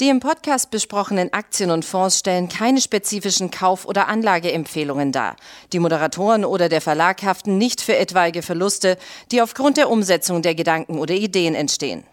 Die im Podcast besprochenen Aktien und Fonds stellen keine spezifischen Kauf- oder Anlageempfehlungen dar. Die Moderatoren oder der Verlag haften nicht für etwaige Verluste, die aufgrund der Umsetzung der Gedanken oder Ideen entstehen.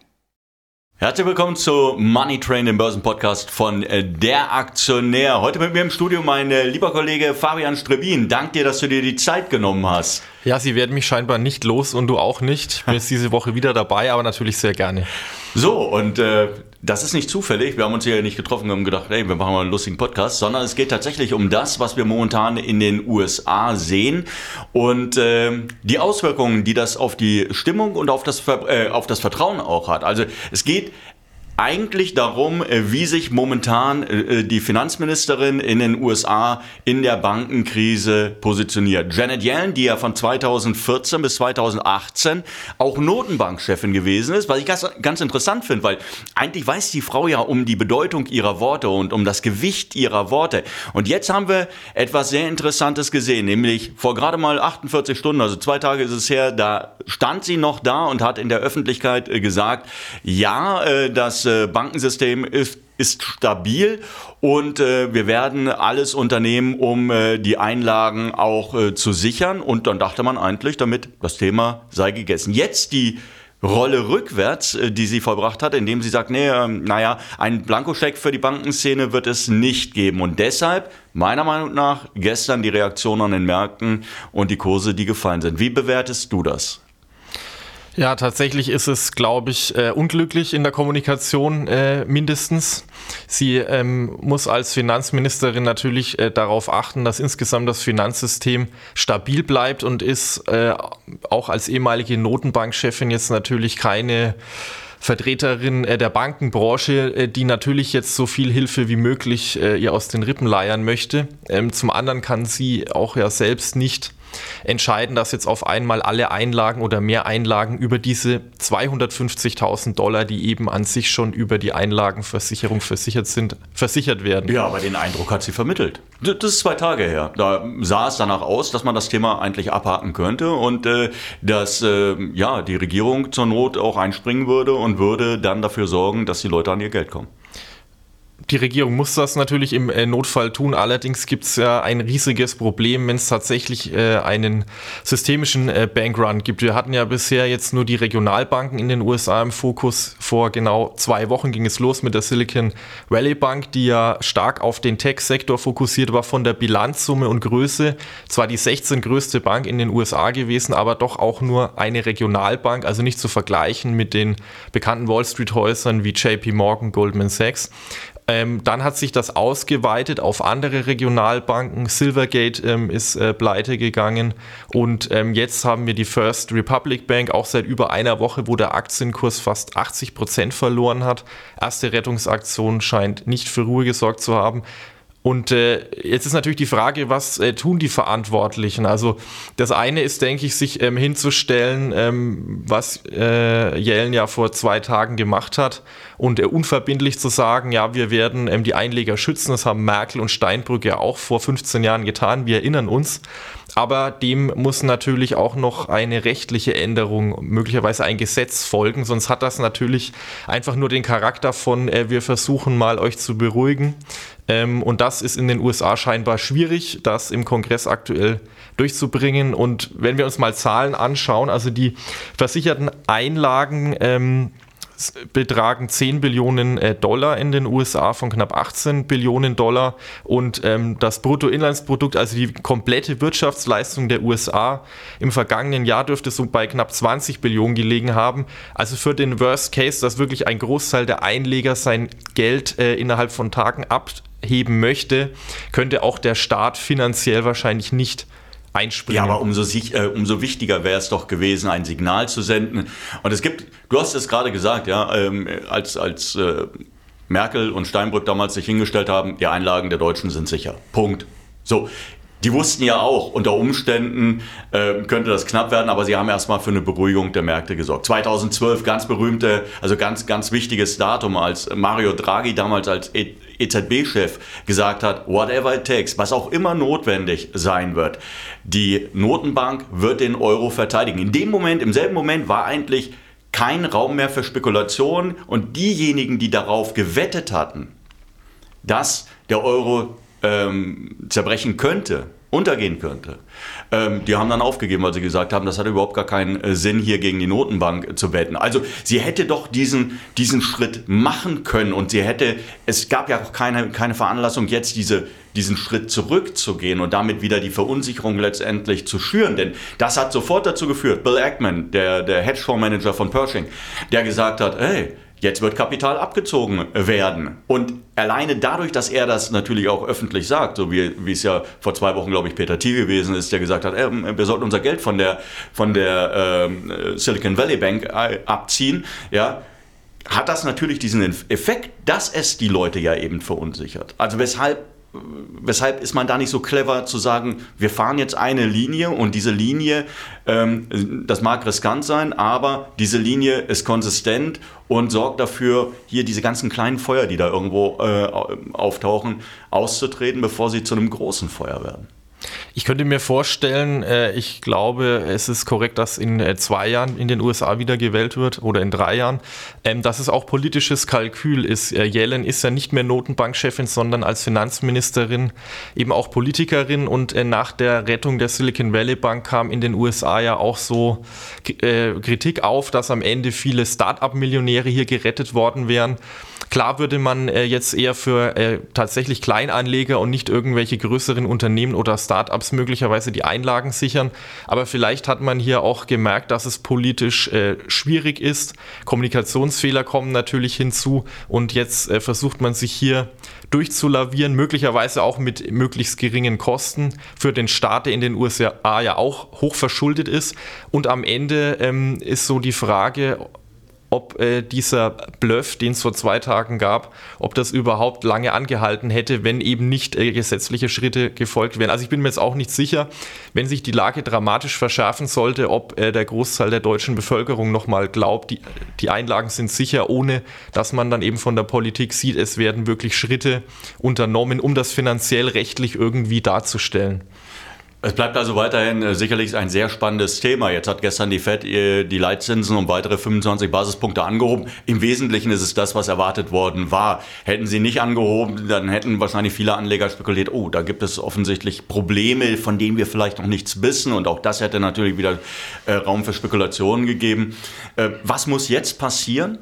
Herzlich willkommen zu Money Train, dem Börsenpodcast von äh, Der Aktionär. Heute mit mir im Studio mein äh, lieber Kollege Fabian Strebin. Dank dir, dass du dir die Zeit genommen hast. Ja, sie werden mich scheinbar nicht los und du auch nicht. Ich bin jetzt diese Woche wieder dabei, aber natürlich sehr gerne. So, und äh, das ist nicht zufällig. Wir haben uns hier nicht getroffen und haben gedacht, hey, wir machen mal einen lustigen Podcast, sondern es geht tatsächlich um das, was wir momentan in den USA sehen und äh, die Auswirkungen, die das auf die Stimmung und auf das, äh, auf das Vertrauen auch hat. Also es geht eigentlich darum, äh, wie sich momentan äh, die Finanzministerin in den USA in der Bankenkrise positioniert. Janet Yellen, die ja von 2014 bis 2018 auch Notenbankchefin gewesen ist, was ich ganz, ganz interessant finde, weil eigentlich weiß die Frau ja um die Bedeutung ihrer Worte und um das Gewicht ihrer Worte. Und jetzt haben wir etwas sehr Interessantes gesehen, nämlich vor gerade mal 48 Stunden, also zwei Tage ist es her, da stand sie noch da und hat in der Öffentlichkeit äh, gesagt, ja, das äh, Bankensystem ist, ist stabil und äh, wir werden alles unternehmen, um äh, die Einlagen auch äh, zu sichern. Und dann dachte man eigentlich, damit das Thema sei gegessen. Jetzt die Rolle rückwärts, äh, die sie vollbracht hat, indem sie sagt, nee, äh, naja, einen Blankoscheck für die Bankenszene wird es nicht geben. Und deshalb, meiner Meinung nach, gestern die Reaktion an den Märkten und die Kurse, die gefallen sind. Wie bewertest du das? Ja, tatsächlich ist es, glaube ich, äh, unglücklich in der Kommunikation äh, mindestens. Sie ähm, muss als Finanzministerin natürlich äh, darauf achten, dass insgesamt das Finanzsystem stabil bleibt und ist äh, auch als ehemalige Notenbankchefin jetzt natürlich keine Vertreterin äh, der Bankenbranche, äh, die natürlich jetzt so viel Hilfe wie möglich ihr aus den Rippen leiern möchte. Ähm, zum anderen kann sie auch ja selbst nicht entscheiden, dass jetzt auf einmal alle Einlagen oder mehr Einlagen über diese 250.000 Dollar, die eben an sich schon über die Einlagenversicherung versichert sind, versichert werden. Ja, aber den Eindruck hat sie vermittelt. Das ist zwei Tage her. Da sah es danach aus, dass man das Thema eigentlich abhaken könnte und äh, dass äh, ja, die Regierung zur Not auch einspringen würde und würde dann dafür sorgen, dass die Leute an ihr Geld kommen die Regierung muss das natürlich im äh, Notfall tun. Allerdings gibt es ja ein riesiges Problem, wenn es tatsächlich äh, einen systemischen äh, Bankrun gibt. Wir hatten ja bisher jetzt nur die Regionalbanken in den USA im Fokus. Vor genau zwei Wochen ging es los mit der Silicon Valley Bank, die ja stark auf den Tech-Sektor fokussiert war, von der Bilanzsumme und Größe. Zwar die 16 größte Bank in den USA gewesen, aber doch auch nur eine Regionalbank, also nicht zu vergleichen mit den bekannten Wall Street-Häusern wie JP Morgan, Goldman Sachs. Ähm, dann hat sich das ausgeweitet auf andere Regionalbanken. Silvergate ähm, ist äh, pleite gegangen und ähm, jetzt haben wir die First Republic Bank auch seit über einer Woche, wo der Aktienkurs fast 80 Prozent verloren hat. Erste Rettungsaktion scheint nicht für Ruhe gesorgt zu haben. Und äh, jetzt ist natürlich die Frage, was äh, tun die Verantwortlichen? Also das eine ist, denke ich, sich ähm, hinzustellen, ähm, was äh, Yellen ja vor zwei Tagen gemacht hat und äh, unverbindlich zu sagen, ja, wir werden ähm, die Einleger schützen. Das haben Merkel und Steinbrück ja auch vor 15 Jahren getan. Wir erinnern uns. Aber dem muss natürlich auch noch eine rechtliche Änderung, möglicherweise ein Gesetz folgen. Sonst hat das natürlich einfach nur den Charakter von, äh, wir versuchen mal euch zu beruhigen. Ähm, und das ist in den USA scheinbar schwierig, das im Kongress aktuell durchzubringen. Und wenn wir uns mal Zahlen anschauen, also die versicherten Einlagen, ähm, betragen 10 Billionen äh, Dollar in den USA von knapp 18 Billionen Dollar und ähm, das Bruttoinlandsprodukt, also die komplette Wirtschaftsleistung der USA im vergangenen Jahr dürfte so bei knapp 20 Billionen gelegen haben. Also für den Worst Case, dass wirklich ein Großteil der Einleger sein Geld äh, innerhalb von Tagen abheben möchte, könnte auch der Staat finanziell wahrscheinlich nicht einspringen. Ja, aber umso, äh, umso wichtiger wäre es doch gewesen, ein Signal zu senden. Und es gibt, du hast es gerade gesagt, ja, ähm, als, als äh, Merkel und Steinbrück damals sich hingestellt haben, die Einlagen der Deutschen sind sicher. Punkt. So, die wussten ja auch, unter Umständen äh, könnte das knapp werden, aber sie haben erstmal für eine Beruhigung der Märkte gesorgt. 2012, ganz berühmte, also ganz, ganz wichtiges Datum, als Mario Draghi damals als EZB-Chef gesagt hat, whatever it takes, was auch immer notwendig sein wird, die Notenbank wird den Euro verteidigen. In dem Moment, im selben Moment war eigentlich kein Raum mehr für Spekulation und diejenigen, die darauf gewettet hatten, dass der Euro ähm, zerbrechen könnte, untergehen könnte. Ähm, die haben dann aufgegeben, weil sie gesagt haben, das hat überhaupt gar keinen äh, Sinn, hier gegen die Notenbank äh, zu wetten. Also sie hätte doch diesen, diesen Schritt machen können und sie hätte, es gab ja auch keine, keine Veranlassung, jetzt diese, diesen Schritt zurückzugehen und damit wieder die Verunsicherung letztendlich zu schüren. Denn das hat sofort dazu geführt, Bill Ackman, der, der Hedgefondsmanager von Pershing, der gesagt hat, hey, Jetzt wird Kapital abgezogen werden. Und alleine dadurch, dass er das natürlich auch öffentlich sagt, so wie, wie es ja vor zwei Wochen, glaube ich, Peter Thiel gewesen ist, der gesagt hat, äh, wir sollten unser Geld von der, von der äh, Silicon Valley Bank äh, abziehen, ja, hat das natürlich diesen Effekt, dass es die Leute ja eben verunsichert. Also weshalb weshalb ist man da nicht so clever zu sagen, wir fahren jetzt eine Linie und diese Linie, ähm, das mag riskant sein, aber diese Linie ist konsistent und sorgt dafür, hier diese ganzen kleinen Feuer, die da irgendwo äh, auftauchen, auszutreten, bevor sie zu einem großen Feuer werden. Ich könnte mir vorstellen, äh, ich glaube, es ist korrekt, dass in äh, zwei Jahren in den USA wieder gewählt wird oder in drei Jahren, ähm, dass es auch politisches Kalkül ist. Äh, Yellen ist ja nicht mehr Notenbankchefin, sondern als Finanzministerin eben auch Politikerin und nach der Rettung der Silicon Valley Bank kam in den USA ja auch so Kritik auf, dass am Ende viele Start-up-Millionäre hier gerettet worden wären. Klar würde man jetzt eher für tatsächlich Kleinanleger und nicht irgendwelche größeren Unternehmen oder Startups möglicherweise die Einlagen sichern. Aber vielleicht hat man hier auch gemerkt, dass es politisch äh, schwierig ist. Kommunikationsfehler kommen natürlich hinzu und jetzt äh, versucht man sich hier durchzulavieren, möglicherweise auch mit möglichst geringen Kosten für den Staat, der in den USA ja auch hoch verschuldet ist. Und am Ende ähm, ist so die Frage, ob äh, dieser Bluff, den es vor zwei Tagen gab, ob das überhaupt lange angehalten hätte, wenn eben nicht äh, gesetzliche Schritte gefolgt wären. Also ich bin mir jetzt auch nicht sicher, wenn sich die Lage dramatisch verschärfen sollte, ob äh, der Großteil der deutschen Bevölkerung nochmal glaubt, die, die Einlagen sind sicher, ohne dass man dann eben von der Politik sieht, es werden wirklich Schritte unternommen, um das finanziell rechtlich irgendwie darzustellen. Es bleibt also weiterhin äh, sicherlich ein sehr spannendes Thema. Jetzt hat gestern die Fed äh, die Leitzinsen um weitere 25 Basispunkte angehoben. Im Wesentlichen ist es das, was erwartet worden war. Hätten sie nicht angehoben, dann hätten wahrscheinlich viele Anleger spekuliert, oh, da gibt es offensichtlich Probleme, von denen wir vielleicht noch nichts wissen. Und auch das hätte natürlich wieder äh, Raum für Spekulationen gegeben. Was muss jetzt passieren?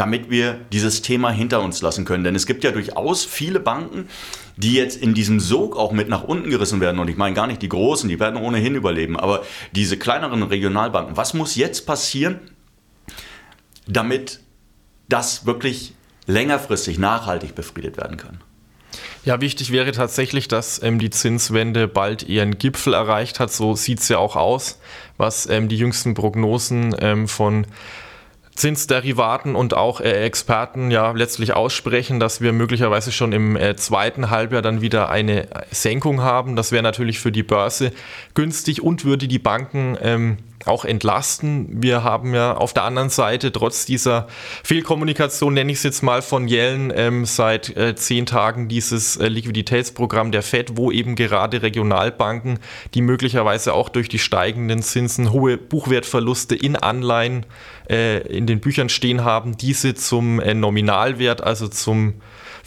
Damit wir dieses Thema hinter uns lassen können. Denn es gibt ja durchaus viele Banken, die jetzt in diesem Sog auch mit nach unten gerissen werden. Und ich meine gar nicht die großen, die werden ohnehin überleben, aber diese kleineren Regionalbanken. Was muss jetzt passieren, damit das wirklich längerfristig, nachhaltig befriedet werden kann? Ja, wichtig wäre tatsächlich, dass ähm, die Zinswende bald ihren Gipfel erreicht hat. So sieht es ja auch aus, was ähm, die jüngsten Prognosen ähm, von Zinsderivaten und auch äh, Experten ja letztlich aussprechen, dass wir möglicherweise schon im äh, zweiten Halbjahr dann wieder eine Senkung haben. Das wäre natürlich für die Börse günstig und würde die Banken ähm, auch entlasten. Wir haben ja auf der anderen Seite trotz dieser Fehlkommunikation, nenne ich es jetzt mal von Yellen, ähm, seit äh, zehn Tagen dieses äh, Liquiditätsprogramm der Fed, wo eben gerade Regionalbanken, die möglicherweise auch durch die steigenden Zinsen hohe Buchwertverluste in Anleihen äh, in den Büchern stehen haben, diese zum äh, Nominalwert, also zum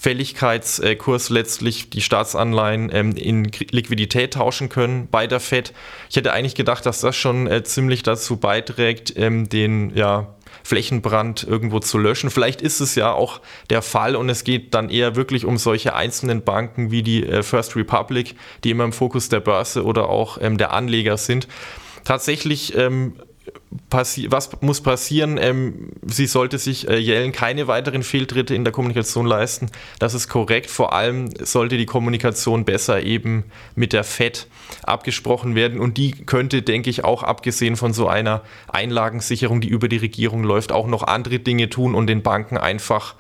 Fälligkeitskurs letztlich die Staatsanleihen ähm, in Liquidität tauschen können bei der Fed. Ich hätte eigentlich gedacht, dass das schon äh, ziemlich dazu beiträgt, ähm, den ja, Flächenbrand irgendwo zu löschen. Vielleicht ist es ja auch der Fall und es geht dann eher wirklich um solche einzelnen Banken wie die äh, First Republic, die immer im Fokus der Börse oder auch ähm, der Anleger sind. Tatsächlich was muss passieren? Ähm, sie sollte sich äh, Yellen keine weiteren Fehltritte in der Kommunikation leisten. Das ist korrekt. Vor allem sollte die Kommunikation besser eben mit der FED abgesprochen werden. Und die könnte, denke ich, auch abgesehen von so einer Einlagensicherung, die über die Regierung läuft, auch noch andere Dinge tun und den Banken einfach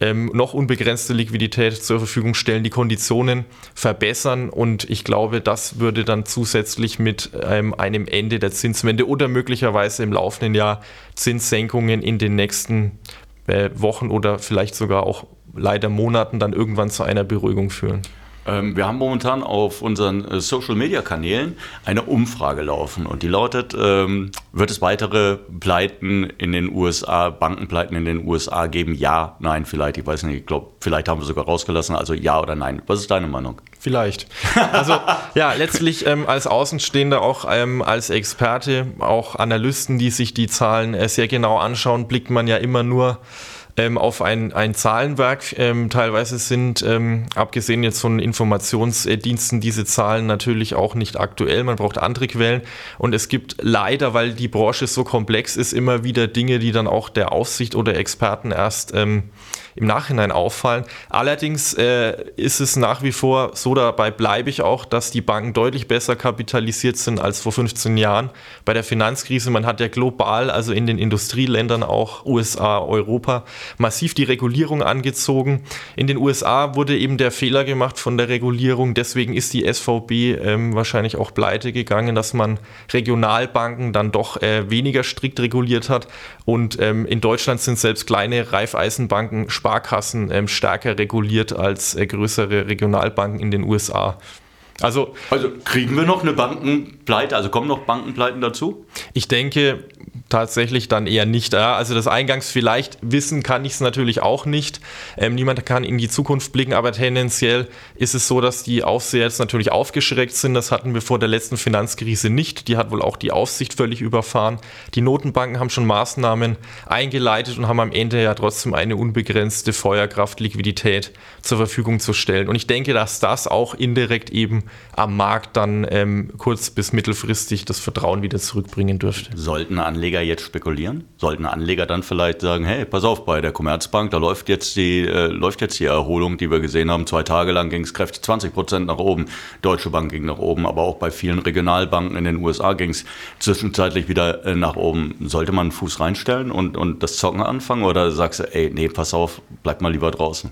ähm, noch unbegrenzte Liquidität zur Verfügung stellen, die Konditionen verbessern und ich glaube, das würde dann zusätzlich mit ähm, einem Ende der Zinswende oder möglicherweise im laufenden Jahr Zinssenkungen in den nächsten äh, Wochen oder vielleicht sogar auch leider Monaten dann irgendwann zu einer Beruhigung führen. Ähm, wir haben momentan auf unseren äh, Social-Media-Kanälen eine Umfrage laufen und die lautet, ähm, wird es weitere Pleiten in den USA, Bankenpleiten in den USA geben? Ja, nein, vielleicht, ich weiß nicht, ich glaube, vielleicht haben wir sogar rausgelassen, also ja oder nein. Was ist deine Meinung? Vielleicht. Also ja, letztlich ähm, als Außenstehender, auch ähm, als Experte, auch Analysten, die sich die Zahlen äh, sehr genau anschauen, blickt man ja immer nur ähm, auf ein, ein Zahlenwerk. Ähm, teilweise sind, ähm, abgesehen jetzt von Informationsdiensten, diese Zahlen natürlich auch nicht aktuell. Man braucht andere Quellen. Und es gibt leider, weil die Branche so komplex ist, immer wieder Dinge, die dann auch der Aufsicht oder Experten erst ähm, im Nachhinein auffallen. Allerdings äh, ist es nach wie vor so, dabei bleibe ich auch, dass die Banken deutlich besser kapitalisiert sind als vor 15 Jahren. Bei der Finanzkrise, man hat ja global, also in den Industrieländern auch USA, Europa, massiv die Regulierung angezogen. In den USA wurde eben der Fehler gemacht von der Regulierung. Deswegen ist die SVB ähm, wahrscheinlich auch pleite gegangen, dass man Regionalbanken dann doch äh, weniger strikt reguliert hat. Und ähm, in Deutschland sind selbst kleine Raiffeisenbanken Sparkassen ähm, stärker reguliert als äh, größere Regionalbanken in den USA. Also, also kriegen wir noch eine Bankenpleite? Also kommen noch Bankenpleiten dazu? Ich denke, tatsächlich dann eher nicht. Also das Eingangs vielleicht wissen kann ich es natürlich auch nicht. Ähm, niemand kann in die Zukunft blicken, aber tendenziell ist es so, dass die Aufseher jetzt natürlich aufgeschreckt sind. Das hatten wir vor der letzten Finanzkrise nicht. Die hat wohl auch die Aufsicht völlig überfahren. Die Notenbanken haben schon Maßnahmen eingeleitet und haben am Ende ja trotzdem eine unbegrenzte Feuerkraft, Liquidität zur Verfügung zu stellen. Und ich denke, dass das auch indirekt eben am Markt dann ähm, kurz- bis mittelfristig das Vertrauen wieder zurückbringen dürfte. Sollten Anleger Anleger jetzt spekulieren? Sollten Anleger dann vielleicht sagen, hey, pass auf, bei der Commerzbank, da läuft jetzt die, äh, läuft jetzt die Erholung, die wir gesehen haben. Zwei Tage lang ging es kräftig 20 Prozent nach oben. Deutsche Bank ging nach oben, aber auch bei vielen Regionalbanken in den USA ging es zwischenzeitlich wieder äh, nach oben. Sollte man einen Fuß reinstellen und, und das Zocken anfangen oder sagst du, ey, nee, pass auf, bleib mal lieber draußen?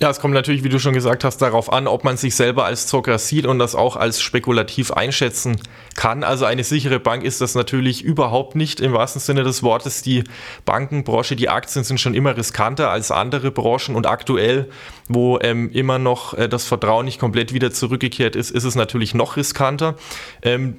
Ja, es kommt natürlich, wie du schon gesagt hast, darauf an, ob man sich selber als Zocker sieht und das auch als spekulativ einschätzen kann. Also eine sichere Bank ist das natürlich überhaupt nicht im wahrsten Sinne des Wortes. Die Bankenbranche, die Aktien sind schon immer riskanter als andere Branchen und aktuell, wo ähm, immer noch äh, das Vertrauen nicht komplett wieder zurückgekehrt ist, ist es natürlich noch riskanter. Ähm,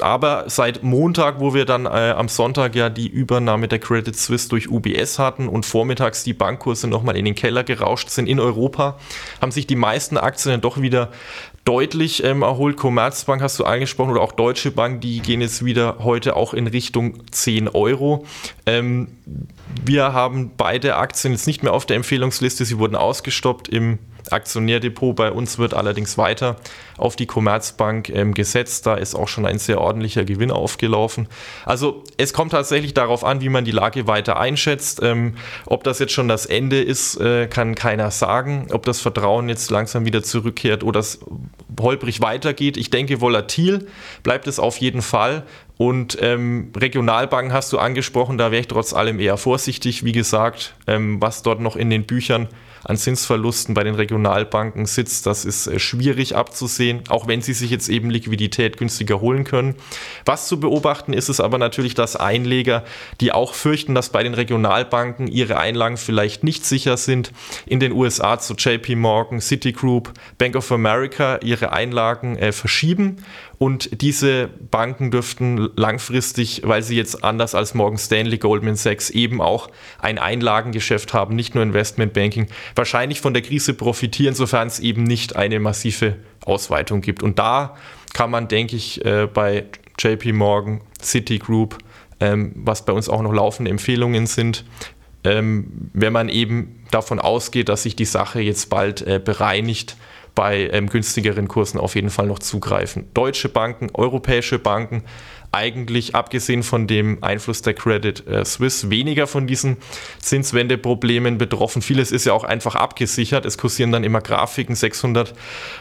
aber seit Montag, wo wir dann äh, am Sonntag ja die Übernahme der Credit Suisse durch UBS hatten und vormittags die Bankkurse nochmal in den Keller gerauscht sind in Europa, haben sich die meisten Aktien doch wieder deutlich ähm, erholt. Commerzbank hast du angesprochen oder auch Deutsche Bank, die gehen jetzt wieder heute auch in Richtung 10 Euro. Ähm, wir haben beide Aktien jetzt nicht mehr auf der Empfehlungsliste, sie wurden ausgestoppt im Aktionärdepot. Bei uns wird allerdings weiter auf die Commerzbank ähm, gesetzt. Da ist auch schon ein sehr ordentlicher Gewinn aufgelaufen. Also es kommt tatsächlich darauf an, wie man die Lage weiter einschätzt. Ähm, ob das jetzt schon das Ende ist, äh, kann keiner sagen. Ob das Vertrauen jetzt langsam wieder zurückkehrt oder es holprig weitergeht. Ich denke, volatil bleibt es auf jeden Fall. Und ähm, Regionalbanken hast du angesprochen, da wäre ich trotz allem eher vorsichtig. Wie gesagt, ähm, was dort noch in den Büchern an Zinsverlusten bei den Regionalbanken sitzt, das ist äh, schwierig abzusehen, auch wenn sie sich jetzt eben Liquidität günstiger holen können. Was zu beobachten ist es aber natürlich, dass Einleger, die auch fürchten, dass bei den Regionalbanken ihre Einlagen vielleicht nicht sicher sind, in den USA zu JP Morgan, Citigroup, Bank of America ihre Einlagen äh, verschieben und diese Banken dürften langfristig, weil sie jetzt anders als Morgan Stanley, Goldman Sachs eben auch ein Einlagengeschäft haben, nicht nur Investmentbanking, wahrscheinlich von der Krise profitieren, sofern es eben nicht eine massive Ausweitung gibt. Und da kann man, denke ich, äh, bei JP Morgan, Citigroup, ähm, was bei uns auch noch laufende Empfehlungen sind, ähm, wenn man eben davon ausgeht, dass sich die Sache jetzt bald äh, bereinigt, bei ähm, günstigeren Kursen auf jeden Fall noch zugreifen. Deutsche Banken, europäische Banken, eigentlich abgesehen von dem Einfluss der Credit äh, Suisse weniger von diesen Zinswendeproblemen betroffen. Vieles ist ja auch einfach abgesichert. Es kursieren dann immer Grafiken, 600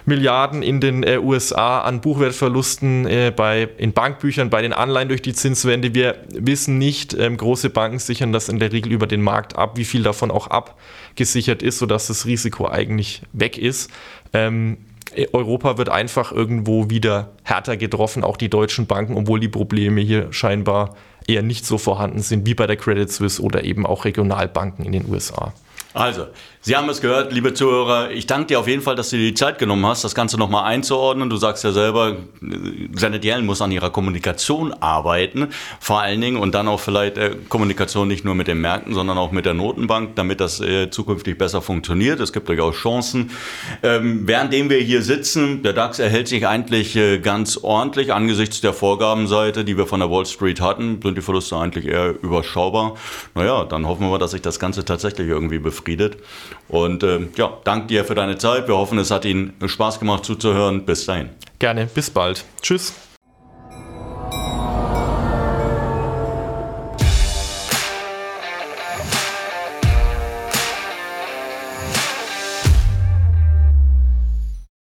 Milliarden in den äh, USA an Buchwertverlusten äh, bei, in Bankbüchern, bei den Anleihen durch die Zinswende. Wir wissen nicht, ähm, große Banken sichern das in der Regel über den Markt ab, wie viel davon auch abgesichert ist, sodass das Risiko eigentlich weg ist. Ähm, Europa wird einfach irgendwo wieder härter getroffen, auch die deutschen Banken, obwohl die Probleme hier scheinbar eher nicht so vorhanden sind wie bei der Credit Suisse oder eben auch Regionalbanken in den USA. Also, Sie haben es gehört, liebe Zuhörer. Ich danke dir auf jeden Fall, dass du dir die Zeit genommen hast, das Ganze nochmal einzuordnen. Du sagst ja selber, Janet Yellen muss an ihrer Kommunikation arbeiten, vor allen Dingen und dann auch vielleicht äh, Kommunikation nicht nur mit den Märkten, sondern auch mit der Notenbank, damit das äh, zukünftig besser funktioniert. Es gibt durchaus Chancen. Ähm, währenddem wir hier sitzen, der DAX erhält sich eigentlich äh, ganz ordentlich angesichts der Vorgabenseite, die wir von der Wall Street hatten, sind die Verluste eigentlich eher überschaubar. Naja, dann hoffen wir, dass sich das Ganze tatsächlich irgendwie befriedet. Und äh, ja, danke dir für deine Zeit. Wir hoffen, es hat Ihnen Spaß gemacht zuzuhören. Bis dahin. Gerne, bis bald. Tschüss.